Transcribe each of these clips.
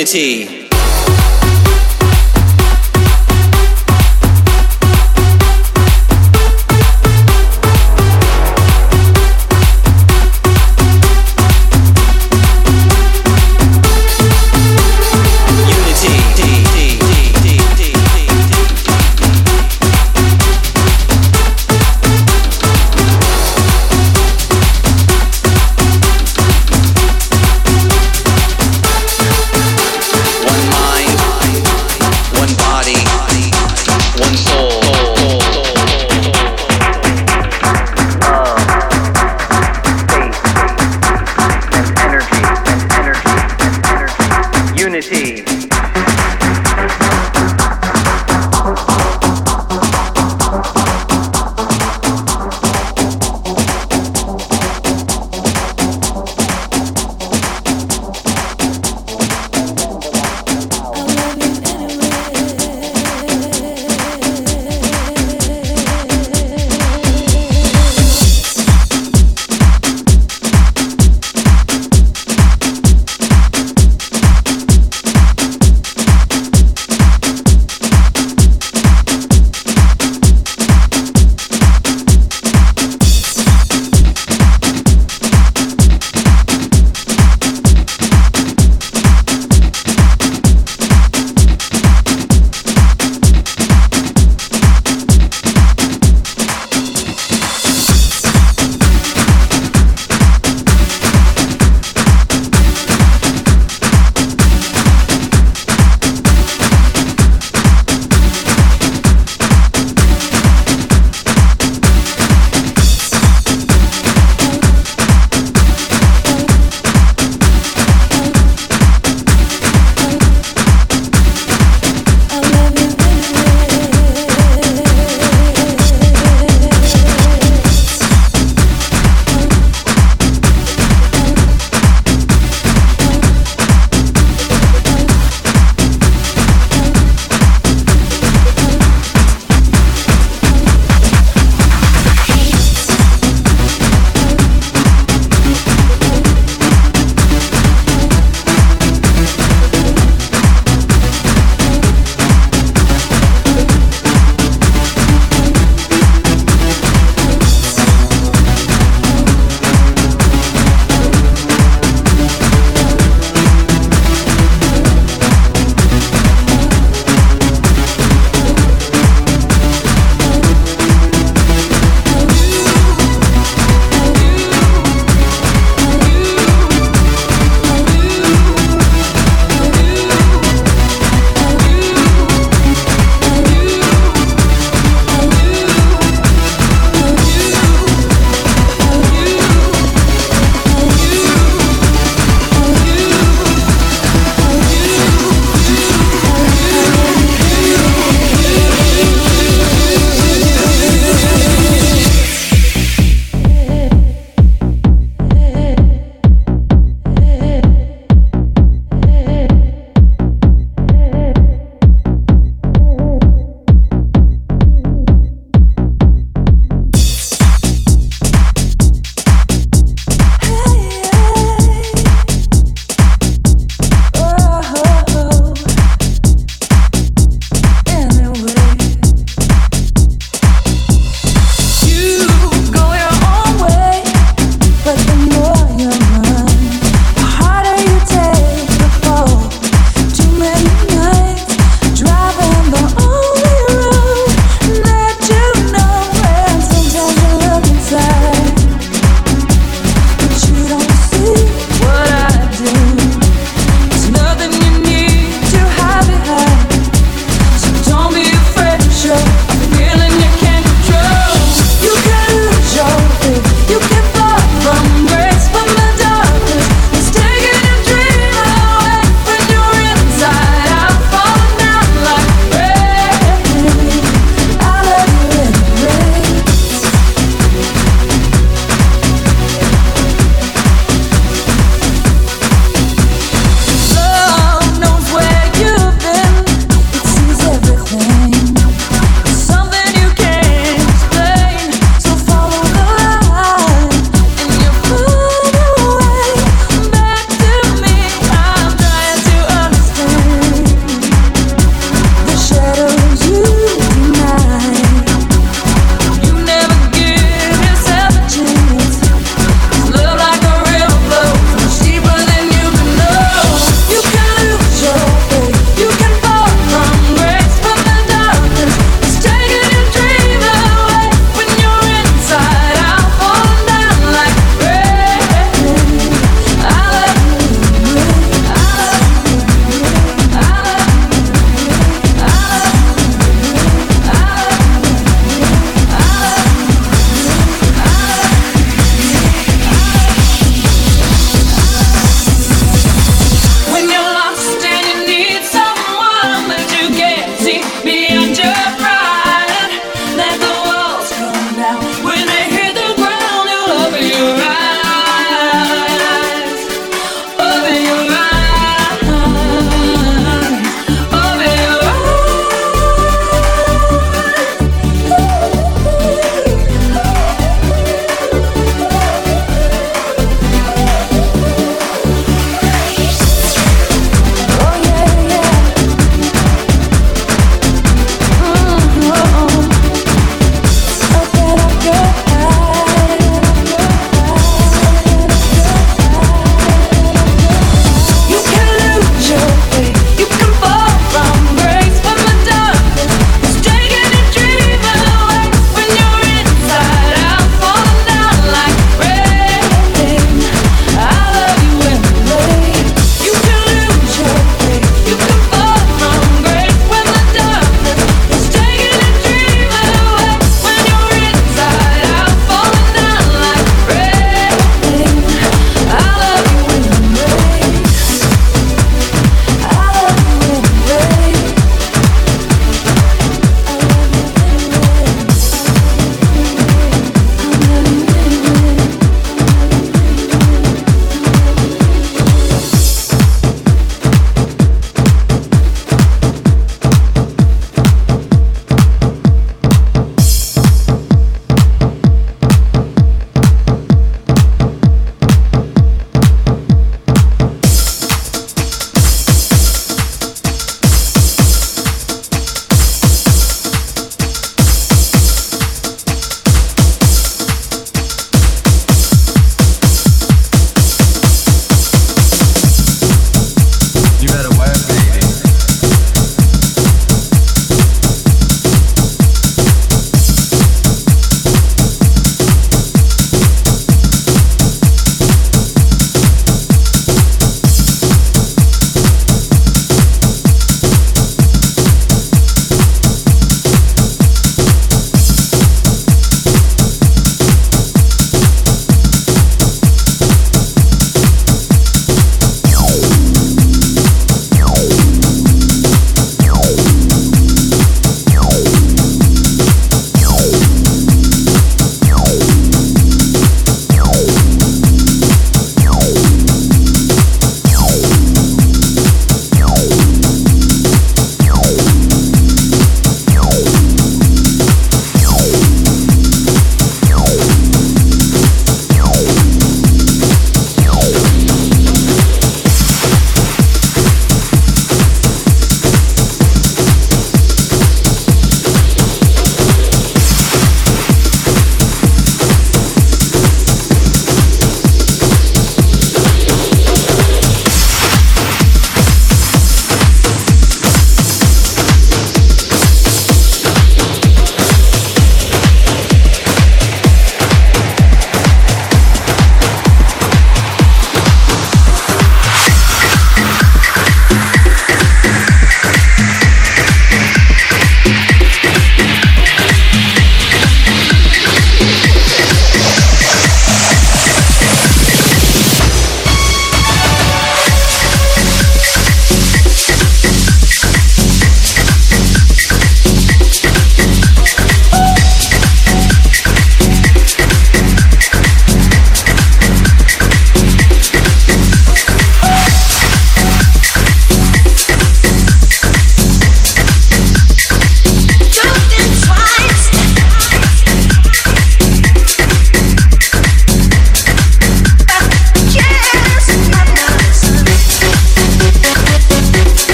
Unity.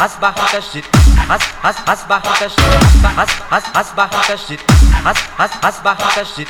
أصبح كالشت أصبح كالشت أصبح كالشت أصبح كالشت